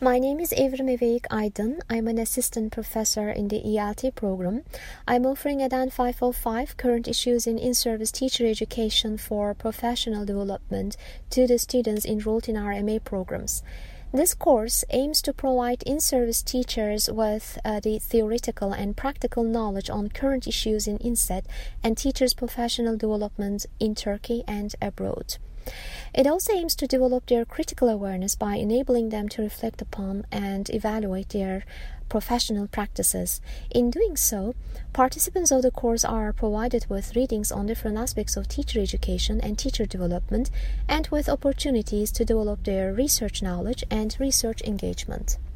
My name is Evrim Eveyik Aydın. I'm an assistant professor in the ELT program. I'm offering EDEN 505 current issues in in-service teacher education for professional development to the students enrolled in our MA programs. This course aims to provide in service teachers with uh, the theoretical and practical knowledge on current issues in INSET and teachers' professional development in Turkey and abroad. It also aims to develop their critical awareness by enabling them to reflect upon and evaluate their professional practices. In doing so, participants of the course are provided with readings on different aspects of teacher education and teacher development and with opportunities to develop their research knowledge and research engagement.